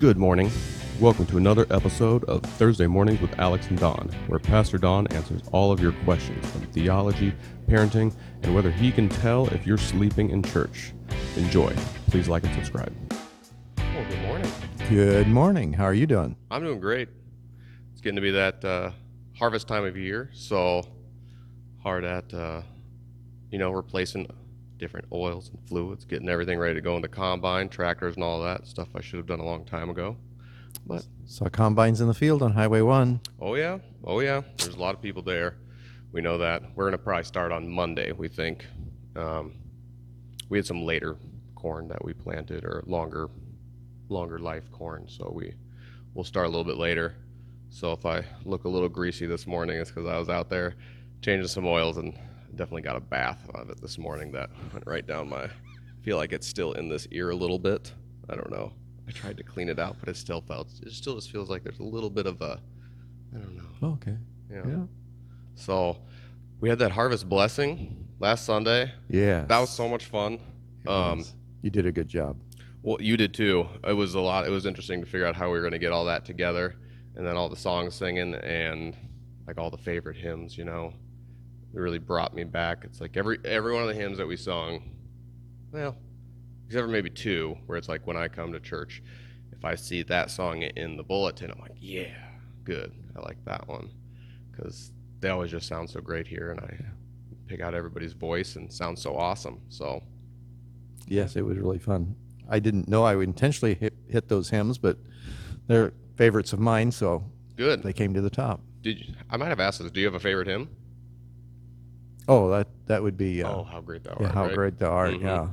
Good morning. Welcome to another episode of Thursday Mornings with Alex and Don, where Pastor Don answers all of your questions on theology, parenting, and whether he can tell if you're sleeping in church. Enjoy. Please like and subscribe. Well, good morning. Good morning. How are you doing? I'm doing great. It's getting to be that uh, harvest time of year, so hard at, uh, you know, replacing different oils and fluids, getting everything ready to go in the combine, tractors, and all that stuff I should have done a long time ago. But Saw combines in the field on Highway 1. oh yeah, oh yeah, there's a lot of people there. We know that. We're gonna probably start on Monday. We think. Um, we had some later corn that we planted, or longer, longer life corn. So we we'll start a little bit later. So if I look a little greasy this morning, it's because I was out there changing some oils and definitely got a bath out of it this morning. That went right down my. I feel like it's still in this ear a little bit. I don't know. I tried to clean it out, but it still felt. It still just feels like there's a little bit of a. I don't know. Oh, okay. Yeah. Yeah. So we had that harvest blessing last Sunday. Yeah. That was so much fun. Um, you did a good job. well, you did too. It was a lot. It was interesting to figure out how we were going to get all that together, and then all the songs singing and like all the favorite hymns. You know, it really brought me back. It's like every every one of the hymns that we sung. Well, except for maybe two, where it's like when I come to church, if I see that song in the bulletin, I'm like, yeah, good. I like that one because they always just sound so great here, and I pick out everybody's voice and sounds so awesome. So Yes, it was really fun. I didn't know I would intentionally hit, hit those hymns, but they're favorites of mine, so good. they came to the top. Did you, I might have asked this? Do you have a favorite hymn? Oh, that that would be uh, oh, how great thou yeah, art! how right? great thou art. Mhm. Yeah.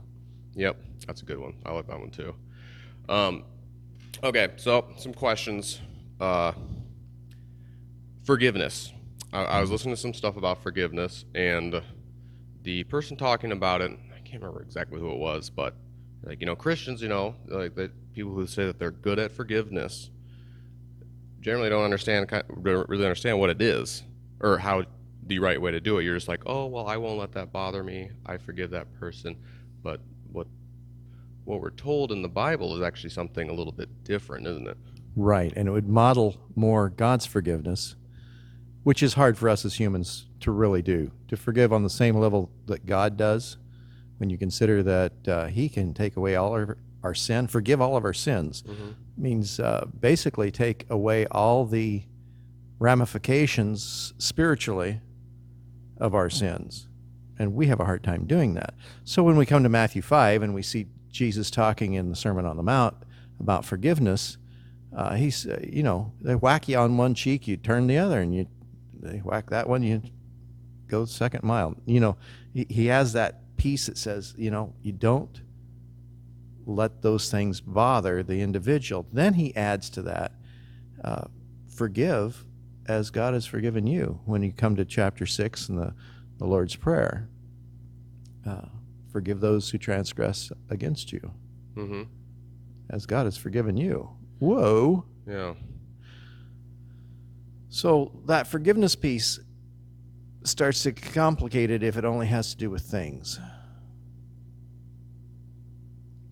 Yep, that's a good one. I like that one too. Um, okay, so some questions. Uh, forgiveness. I, I was listening to some stuff about forgiveness, and the person talking about it, I can't remember exactly who it was, but like you know, Christians, you know, like the people who say that they're good at forgiveness, generally don't understand, don't really understand what it is or how the right way to do it. You're just like, oh well, I won't let that bother me. I forgive that person, but what what we're told in the Bible is actually something a little bit different, isn't it? Right, and it would model more God's forgiveness, which is hard for us as humans to really do. To forgive on the same level that God does, when you consider that uh, He can take away all of our sin, forgive all of our sins, means uh, basically take away all the ramifications spiritually of our sins. And we have a hard time doing that. So when we come to Matthew 5 and we see Jesus talking in the Sermon on the Mount about forgiveness, uh, he's, uh, you know, they whack you on one cheek, you turn the other, and you they whack that one, you go second mile. You know, he, he has that piece that says, you know, you don't let those things bother the individual. Then he adds to that, uh, forgive as God has forgiven you. When you come to chapter six in the, the Lord's Prayer, uh, forgive those who transgress against you, Mm-hmm. as God has forgiven you. Whoa. Yeah. So that forgiveness piece starts to get complicated if it only has to do with things.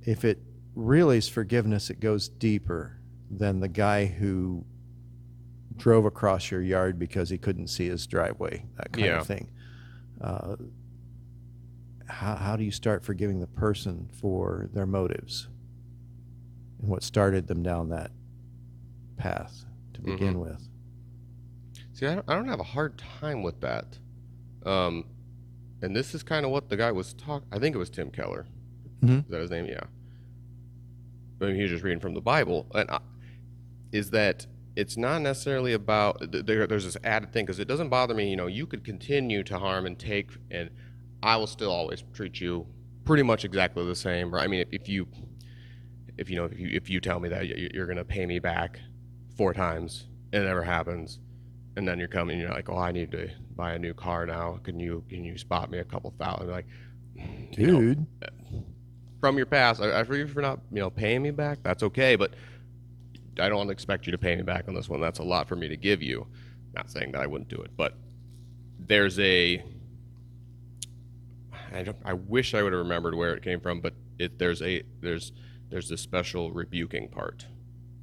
If it really is forgiveness, it goes deeper than the guy who drove across your yard because he couldn't see his driveway, that kind Yeah. of thing. Uh, how, how do you start forgiving the person for their motives and what started them down that path to begin with? See, I don't, I don't have a hard time with that. Um, and this is kind of what the guy was talking. I think it was Tim Keller. Mhm. Is that his name? Yeah. But he was just reading from the Bible, and I, is that it's not necessarily about there, there's this added thing because it doesn't bother me. You know, you could continue to harm and take, and I will still always treat you pretty much exactly the same. Right? I mean, if, if you, if you know, if you if you tell me that you- you're going to pay me back four times, and it never happens, and then you're coming, you're like, oh, I need to buy a new car now. Can you can you spot me a couple thousand? Like, you know, Dude. from your past, I, I forgive you for not you know paying me back. That's okay, but I don't expect you to pay me back on this one. That's a lot for me to give you. Not saying that I wouldn't do it, but there's a. I, don't, I wish I would have remembered where it came from, but it there's a there's there's this special rebuking part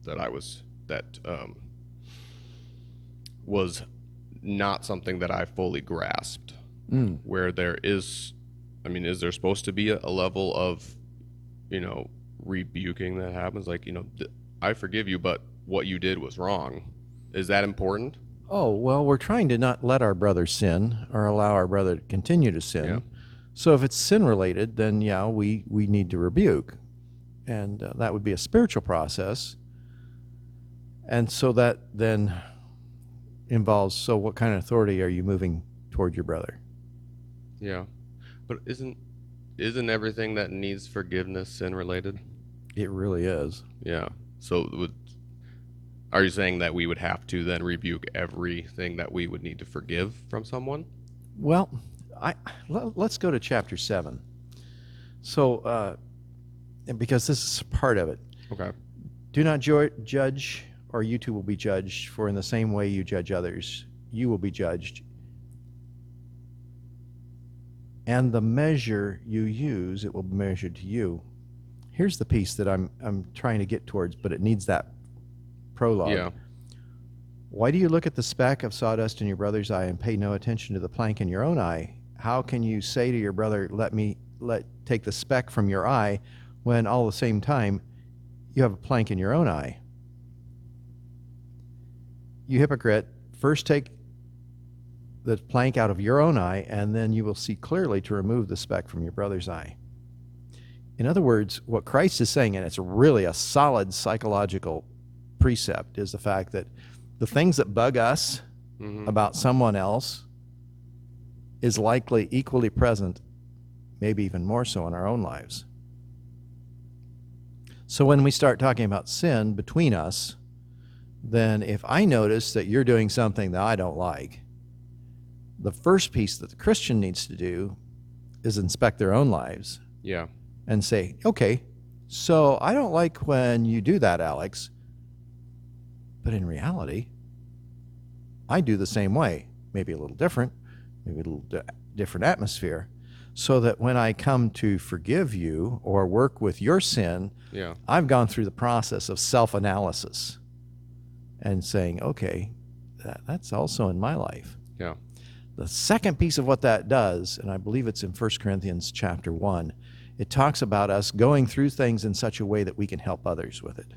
that I was that um, was not something that I fully grasped. Mm. Where there is, I mean, is there supposed to be a, a level of, you know, rebuking that happens? Like, you know, th- I forgive you, but what you did was wrong. Is that important? Oh, well, we're trying to not let our brother sin or allow our brother to continue to sin. Yeah. So if it's sin related, then yeah, we, we need to rebuke. And uh, that would be a spiritual process. And so that then involves so what kind of authority are you moving toward your brother? Yeah, but isn't isn't everything that needs forgiveness sin related? It really is. Yeah. So would are you saying that we would have to then rebuke everything that we would need to forgive from someone? Well, I let, us go to chapter 7. So, uh, and because this is part of it. Okay. Do not jo- judge, or you too will be judged, for in the same way you judge others, you will be judged. And the measure you use, it will be measured to you. Here's the piece that I'm, I'm trying to get towards, but it needs that prologue. Yeah. Why do you look at the speck of sawdust in your brother's eye and pay no attention to the plank in your own eye? How can you say to your brother, "Let me let take the speck from your eye," when all the same time you have a plank in your own eye? You hypocrite, first take the plank out of your own eye, and then you will see clearly to remove the speck from your brother's eye. In other words, what Christ is saying, and it's really a solid psychological precept, is the fact that the things that bug us Mhm. about someone else is likely equally present, maybe even more so in our own lives. So when we start talking about sin between us, then if I notice that you're doing something that I don't like, the first piece that the Christian needs to do is inspect their own lives Yeah. And say, okay, so I don't like when you do that, Alex. But in reality, I do the same way, maybe a little different, maybe a little di- different atmosphere, so that when I come to forgive you or work with your sin, Yeah. I've gone through the process of self analysis and saying, okay, that, that's also in my life. Yeah. The second piece of what that does, and I believe it's in 1 Corinthians chapter 1, it talks about us going through things in such a way that we can help others with it.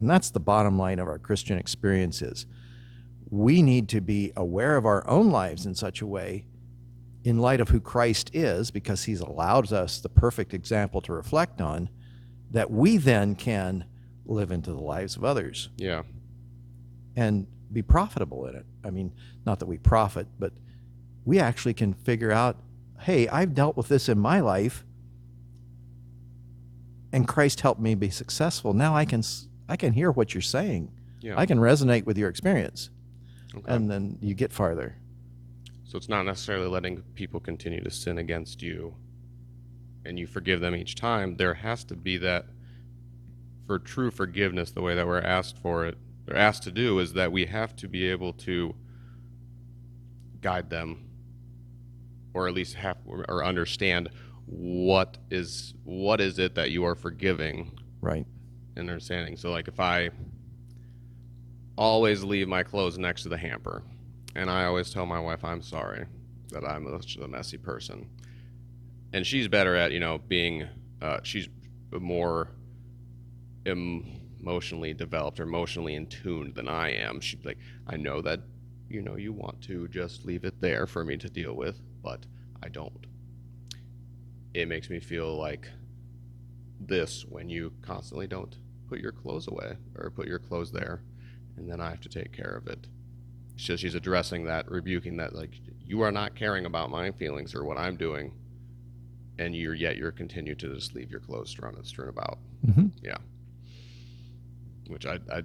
And that's the bottom line of our Christian experiences. we need to be aware of our own lives in such a way in light of who Christ is because he's allowed us the perfect example to reflect on that we then can live into the lives of others Yeah. and be profitable in it. I mean, not that we profit, but we actually can figure out, hey, I've dealt with this in my life and Christ helped me be successful. Now I can I can hear what you're saying. Yeah. I can resonate with your experience. okay. And then you get farther. So it's not necessarily letting people continue to sin against you and you forgive them each time. There has to be that for true forgiveness, the way that we're asked for it, or asked to do, is that we have to be able to guide them or at least have or understand what is what is it that you are forgiving Right. and understanding. So like if I always leave my clothes next to the hamper, and I always tell my wife I'm sorry that I'm such a messy person, and she's better at you know being uh, she's more emotionally developed or emotionally in tune than I am. She's like I know that you know you want to just leave it there for me to deal with, but I don't. It makes me feel like this when you constantly don't put your clothes away or put your clothes there and then I have to take care of it. So she's addressing that, rebuking that like you are not caring about my feelings or what I'm doing and you're yet you're continue to just leave your clothes strewn and strewn about. Mm-hmm. Which I, I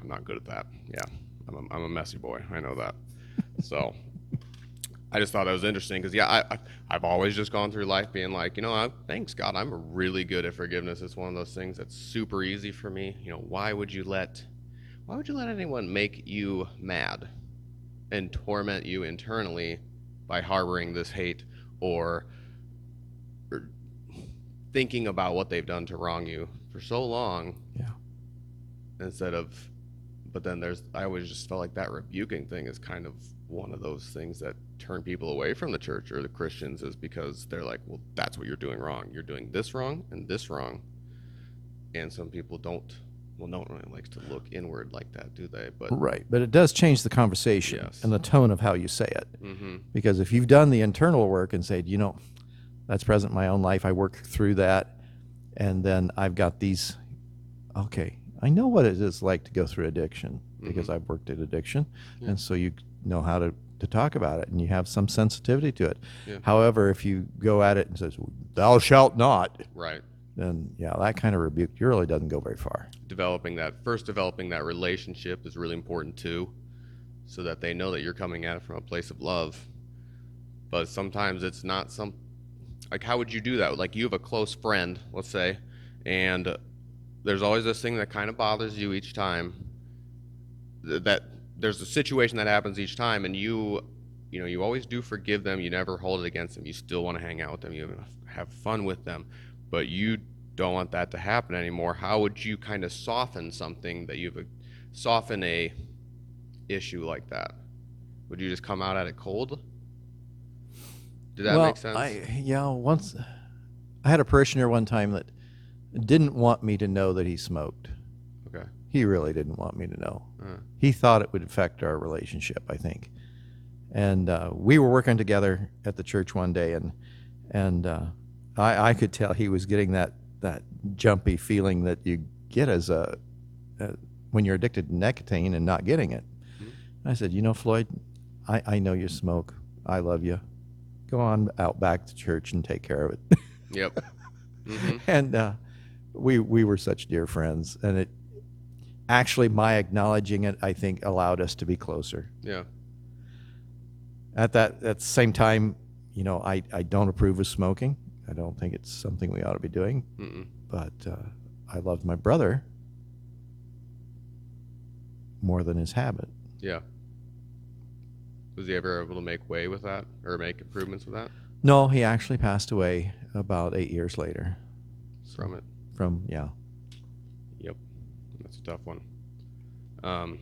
I'm not good at that. Yeah. I'm a, I'm a messy boy. I know that. so I just thought that was interesting because yeah, I, I I've always just gone through life being like, you know, I, thanks God, I'm really good at forgiveness. It's one of those things that's super easy for me. You know, why would you let, why would you let anyone make you mad, and torment you internally by harboring this hate or, or thinking about what they've done to wrong you for so long? Yeah. instead of but then there's i always just felt like that rebuking thing is kind of one of those things that turn people away from the church or the christians is because they're like well that's what you're doing wrong you're doing this wrong and this wrong and some people don't well no one really likes to look inward like that do they but Right. But it does change the conversation Yes. and the tone of how you say it. hmm Because if you've done the internal work and said, you know, that's present in my own life, I work through that, and then I've got these, okay, I know what it is like to go through addiction because I've worked at addiction. Yeah. And so you know how to, to talk about it and you have some sensitivity to it. Yeah. However, if you go at it and says, thou shalt not, right then yeah, that kind of rebuke really doesn't go very far. developing that first developing that relationship is really important too so that they know that you're coming at it from a place of love but sometimes it's not some like how would you do that like you have a close friend let's say and there's always this thing that kind of bothers you each time that there's a situation that happens each time and you you know you always do forgive them. You never hold it against them. You still want to hang out with them. You have fun with them. But you don't want that to happen anymore. How would you kind of soften something that you've soften a issue like that? Would you just come out at it cold? Did that well, make sense? I, yeah, once I had a parishioner one time that didn't want me to know that he smoked. okay He really didn't want me to know. Uh, He thought it would affect our relationship, I think. And uh, we were working together at the church one day, and and uh, I, I could tell he was getting that that jumpy feeling that you get as a, uh when you're addicted to nicotine and not getting it. I said, you know, Floyd, I, I know you smoke. I love you. Go on out back to church and take care of it. yep hmm and uh, we we were such dear friends, and it actually my acknowledging it, I think, allowed us to be closer. yeah At that at the same time, you know, I I don't approve of smoking. I don't think it's something we ought to be doing. Mm-mm. But uh, I loved my brother more than his habit. yeah was he ever able to make way with that or make improvements with that No, he actually passed away about eight years later from it from yeah. That's a tough one. Um,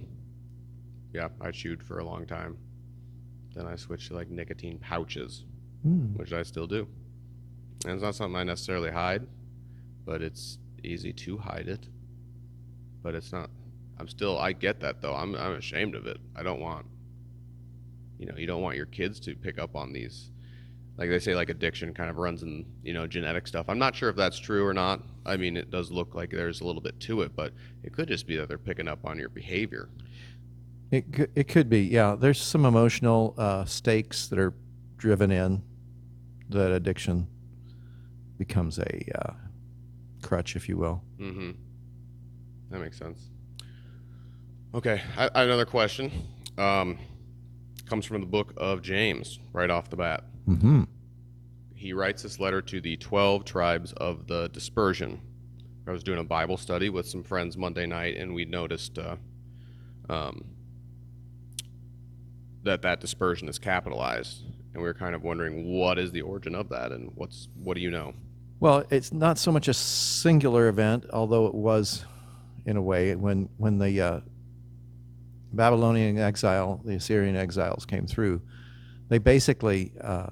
yeah, I chewed for a long time. Then I switched to like nicotine pouches, Hmm. which I still do. And it's not something I necessarily hide, but it's easy to hide it. But it's not. I'm still. I get that though. I'm. I'm ashamed of it. I don't want. You know, you don't want your kids to pick up on these like they say like addiction kind of runs in you know genetic stuff. I'm not sure if that's true or not. I mean it does look like there's a little bit to it but it could just be that they're picking up on your behavior. It could, it could be, yeah. There's some emotional uh, stakes that are driven in that addiction becomes a uh, crutch, if you will. mm-hmm. That makes sense. Okay I, I- another question. Um, comes from the book of james right off the bat Mm-hmm. he writes this letter to the 12 tribes of the dispersion i was doing a bible study with some friends monday night and we noticed uh, um, that that dispersion is capitalized and we were kind of wondering what is the origin of that and what's what do you know Well, it's not so much a singular event, although it was, in a way, when when the uh, Babylonian exile, the Assyrian exiles came through. They basically, uh,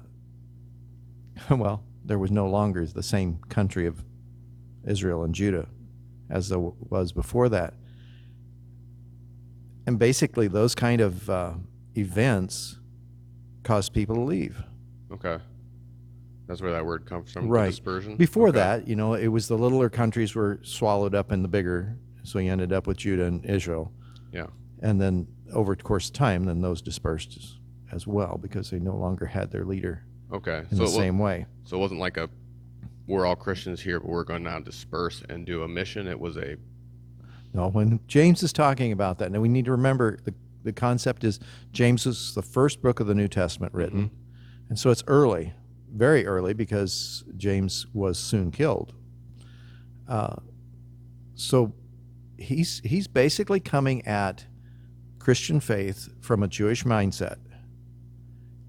well, there was no longer the same country of Israel and Judah as there was before that. And basically, those kind of uh, events caused people to leave. okay that's where that word comes from Right. dispersion Before Okay. that, you know, it was the littler countries were swallowed up in the bigger, so you ended up with Judah and Israel. Yeah. And then over the course of time, then those dispersed as, well because they no longer had their leader okay in so the it, wa- same way. so it wasn't like a we're all christians here but we're going to now disperse and do a mission it was a No, when James is talking about that, now we need to remember the, the concept is James is the first book of the New Testament written. And so it's early, very early, because James was soon killed. Uh, so he's, he's basically coming at Christian faith from a Jewish mindset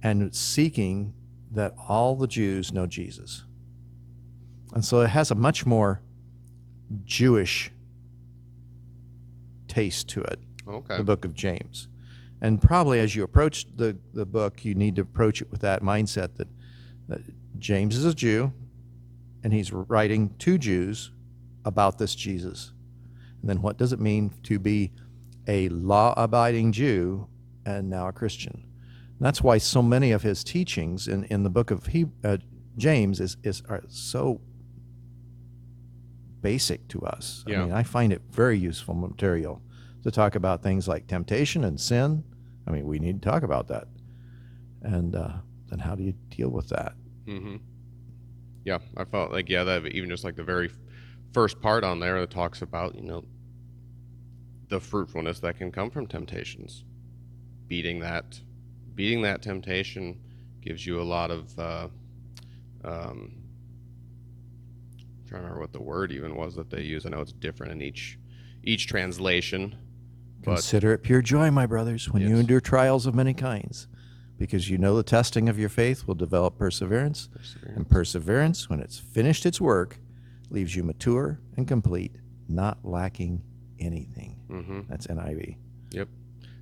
and seeking that all the Jews know Jesus. And so it has a much more Jewish taste to it. Okay. the book of James. And probably as you approach the, the book, you need to approach it with that mindset that, that James is a Jew and he's writing to Jews about this Jesus. And then what does it mean to be a law abiding Jew and now a Christian? That's why so many of his teachings in, in the book of he, uh, James is, is are so basic to us. Yeah. I mean, I find it very useful material to talk about things like temptation and sin. I mean, we need to talk about that. And uh, then how do you deal with that? Mm-hmm. Yeah, I felt like yeah that even just like the very first part on there that talks about you know the fruitfulness that can come from temptations, beating that, beating that temptation gives you a lot of. Uh, um, I'm trying to remember what the word even was that they use. I know it's different in each each translation. Consider it pure joy, my brothers, when you endure trials of many kinds, because you know the testing of your faith will develop perseverance, and perseverance, when it's finished its work, leaves you mature and complete, not lacking anything. Mm-hmm. That's NIV. Yep.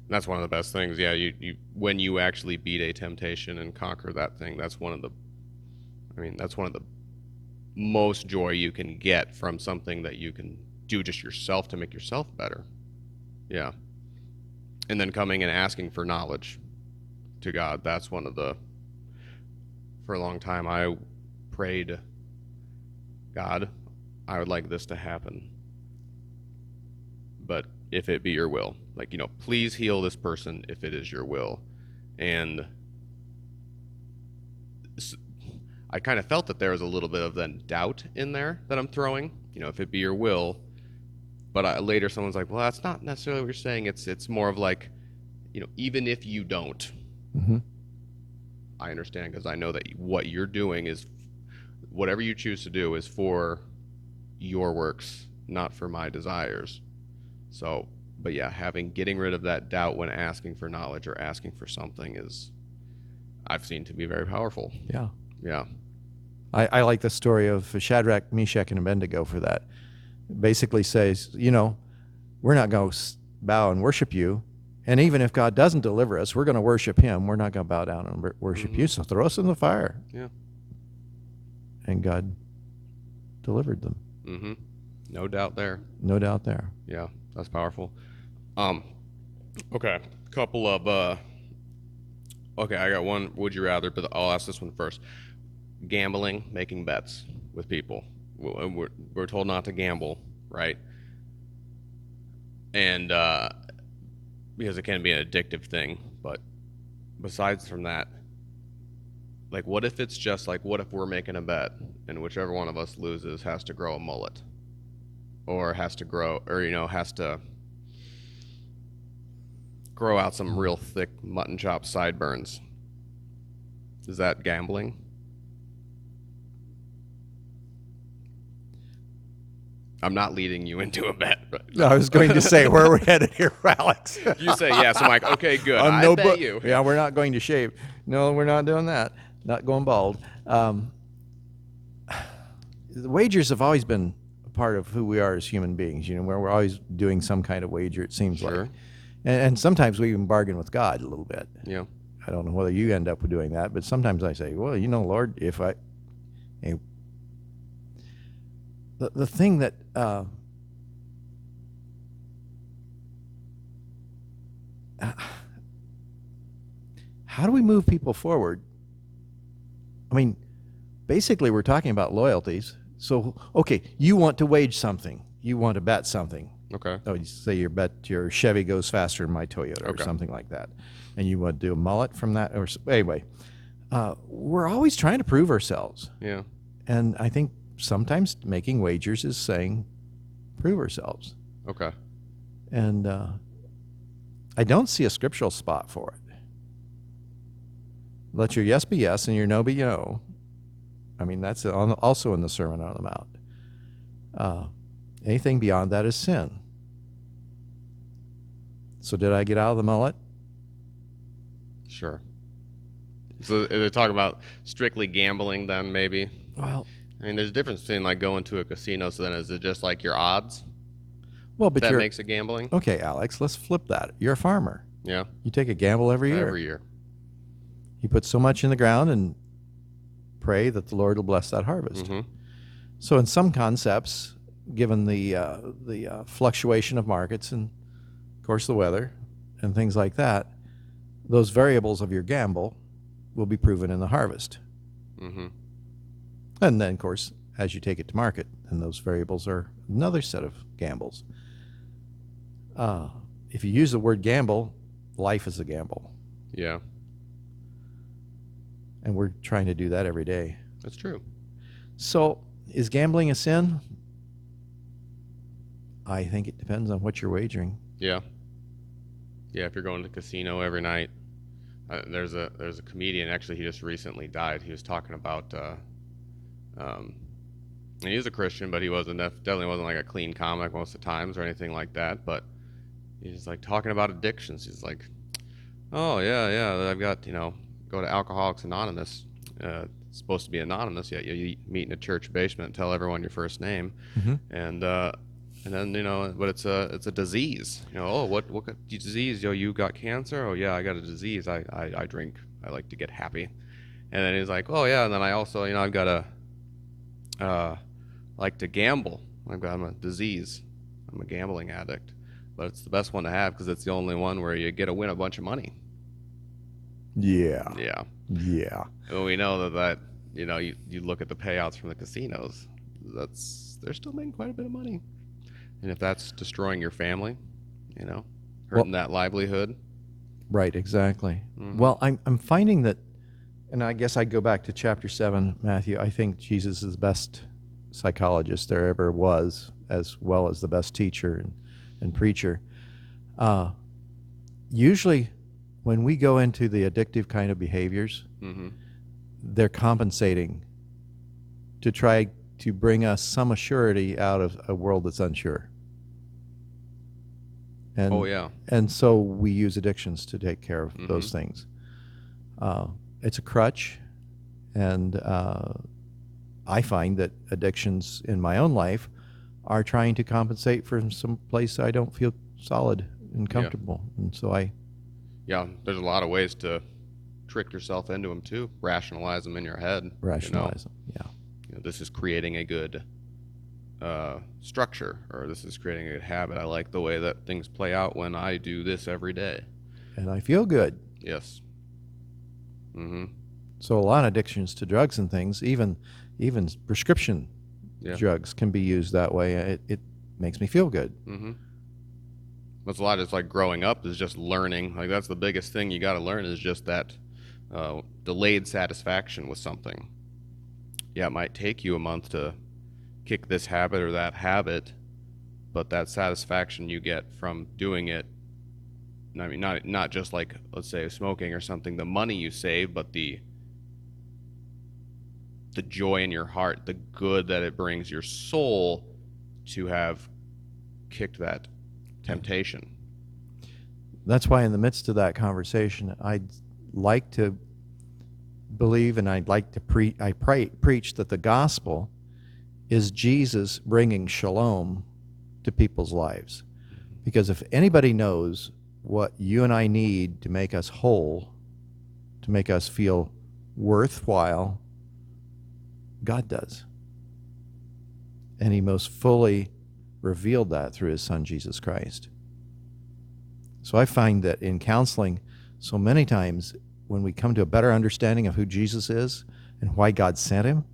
That's one of the best things. Yeah, you, you when you actually beat a temptation and conquer that thing, that's one of the I mean, that's one of the most joy you can get from something that you can do just yourself to make yourself better. Yeah. And then coming and asking for knowledge to God, that's one of the for a long time I prayed God, I would like this to happen but if it be your will like you know please heal this person if it is your will. And i kind of felt that there was a little bit of then doubt in there that i'm throwing you know if it be your will. But I, later someone's like well that's not necessarily what you're saying. It's it's more of like you know even if you don't Mm-hmm. i understand because i know that what you're doing is whatever you choose to do is for your works not for my desires. So, but yeah, having getting rid of that doubt when asking for knowledge or asking for something is I've seen to be very powerful. Yeah. Yeah. I, I like the story of Shadrach, Meshach, and Abednego for that. Basically says, you know, we're not going to bow and worship you. And even if God doesn't deliver us, we're going to worship him. We're not going to bow down and wor- worship you. So throw us in the fire. Yeah. And God delivered them. Mm-hmm. No doubt there. No doubt there. Yeah, that's powerful. Um okay, couple of uh Okay, I got one would you rather, but I'll ask this one first. Gambling, making bets with people. We're, we're told not to gamble, right? And uh because it can be an addictive thing, but besides from that, like what if it's just like what if we're making a bet and whichever one of us loses has to grow a mullet? or has to grow or you know has to grow out some real thick mutton chop sideburns is that gambling i'm not leading you into a bet but I was going to say, where are we headed here, Alex? you say yes i'm like okay good I'm i no bet bu- you Yeah, we're not going to shave. No, we're not doing that. Not going bald. Um, the wagers have always been a part of who we are as human beings. You know, where we're always doing some kind of wager. It seems Sure. like, and, and sometimes we even bargain with God a little bit. yeah I don't know whether you end up doing that, but sometimes I say, well, you know, Lord, if I, eh, the the thing that. Uh, how do we move people forward? I mean, basically, we're talking about loyalties. So, okay, you want to wage something, you want to bet something. Okay Oh, you say your bet your Chevy goes faster than my Toyota or something like that, and you want to do a mullet from that. Or s- anyway, uh, we're always trying to prove ourselves, yeah and I think sometimes making wagers is saying prove ourselves, okay and uh, I don't see a scriptural spot for it. Let your yes be yes and your no be no. I mean, that's on, also in the Sermon on the Mount. Uh, anything beyond that is sin. So, did I get out of the mullet? sure so they talk about strictly gambling then maybe Well, i mean there's a difference between like going to a casino so then is it just like your odds Well, but that you're makes it gambling. okay, Alex. Let's flip that. You're a farmer. Yeah, You take a gamble every year. every year. You put so much in the ground and pray that the Lord will bless that harvest. hmm So, in some concepts, given the uh, the uh, fluctuation of markets and, of course, the weather and things like that, those variables of your gamble will be proven in the harvest. hmm And then, of course, as you take it to market, then those variables are another set of gambles. Uh, if you use the word gamble, life is a gamble, Yeah, and we're trying to do that every day. that's true. So, is gambling a sin? I think it depends on what you're wagering. Yeah, yeah. If you're going to the casino every night, uh, there's a there's a comedian. Actually, he just recently died. He was talking about. Uh, um, and he was a Christian, but he wasn't definitely wasn't like a clean comic most of the times or anything like that. But he's like talking about addictions. He's like, "Oh yeah, yeah. I've got you know, go to Alcoholics Anonymous. Uh, it's supposed to be anonymous. Yet you, you meet in a church basement, and tell everyone your first name, Mhm. and uh, and then you know, but it's a it's a disease. You know, oh, what what disease? Yo, you got cancer? Oh yeah, I got a disease. I, I I drink. I like to get happy. And then he's like, oh yeah, and then I also you know I've got a uh like to gamble. I've got I'm a disease. I'm a gambling addict. But it's the best one to have because it's the only one where you get to win a bunch of money. Yeah. Yeah. Yeah. And we know that that you know you, you look at the payouts from the casinos. That's they're still making quite a bit of money. And if that's destroying your family, you know, hurting that livelihood. Right, exactly. Mhm. Well, I'm, I'm finding that, and I guess I go back to chapter 7, Matthew. I think Jesus is the best psychologist there ever was, as well as the best teacher and, and preacher. Uh, usually, when we go into the addictive kind of behaviors, hmm they're compensating to try to bring us some assurity out of a world that's unsure. And, Oh yeah. and so we use addictions to take care of those Mm-hmm. things. Uh, it's a crutch, and uh, I find that addictions in my own life are trying to compensate for some place I don't feel solid and comfortable, and so I Yeah. There's a lot of ways to trick yourself into them too. Rationalize them in your head. rationalize them. Yeah, You know, this is creating a good uh, structure, or this is creating a good habit. I like the way that things play out when I do this every day. and I feel good. Yes. Mm-hmm. So a lot of addictions to drugs and things, even even prescription Yeah. drugs, can be used that way. It, it makes me feel good. Mm-hmm. That's a lot. It's like growing up is just learning. Like that's the biggest thing you got to learn is just that uh, delayed satisfaction with something. Yeah, it might take you a month to kick this habit or that habit, but that satisfaction you get from doing it. I mean, not not just like let's say smoking or something. The money you save, but the the joy in your heart, the good that it brings your soul to have kicked that temptation. That's why, in the midst of that conversation, I'd like to believe and I'd like to pre- I pray, preach that the gospel is Jesus bringing shalom to people's lives. Because if anybody knows what you and I need to make us whole, to make us feel worthwhile, God does. And He most fully revealed that through His Son, Jesus Christ. So I find that in counseling, so many times when we come to a better understanding of who Jesus is and why God sent him,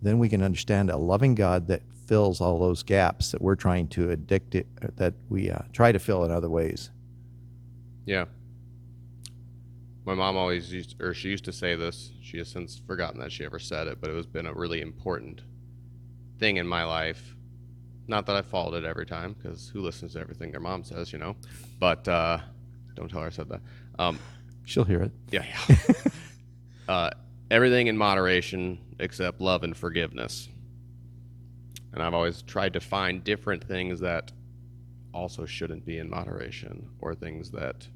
then we can understand a loving God that fills all those gaps that we're trying to addict it, that we uh, try to fill in other ways. Yeah. My mom always used, or she used to say this. She has since forgotten that she ever said it, but it has been a really important thing in my life. Not that I followed it every time, because who listens to everything their mom says, you know? But uh, don't tell her I said that. Um, She'll hear it. yeah, yeah. uh, everything in moderation except love and forgiveness. And I've always tried to find different things that also shouldn't be in moderation, or things that,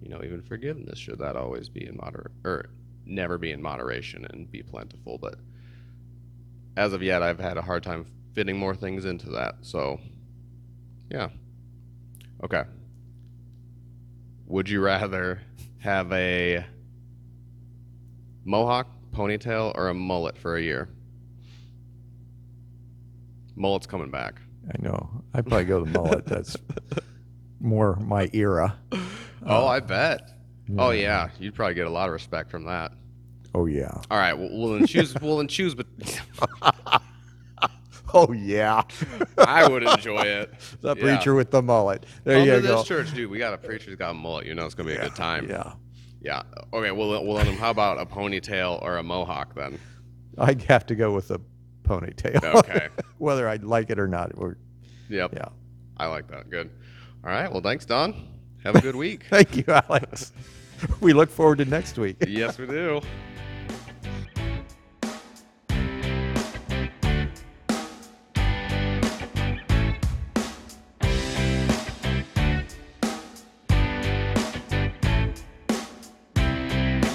you know, even forgiveness should that always be in moder or never be in moderation and be plentiful. But as of yet, I've had a hard time fitting more things into that. So Yeah. Okay. Would you rather have a mohawk, ponytail, or a mullet for a year? Mullet's coming back. I know. I'd probably go the mullet. That's more my era. Oh, I bet. Oh yeah, you'd probably get a lot of respect from that. Oh yeah. All right, well, well then choose. well then choose, but Oh yeah. I would enjoy it. the Yeah. preacher with the mullet. There Come you to go. this church, dude. We got a preacher who's got a mullet. You know it's gonna be a good time. Yeah. Yeah. Okay. Well, well, then how about a ponytail or a mohawk then? I'd have to go with a ponytail. Okay. Whether I'd like it or not. Or, Yep. yeah. I like that. Good. All right. Well, thanks, Don. Have a good week. Thank you, Alex. we look forward to next week. yes, we do.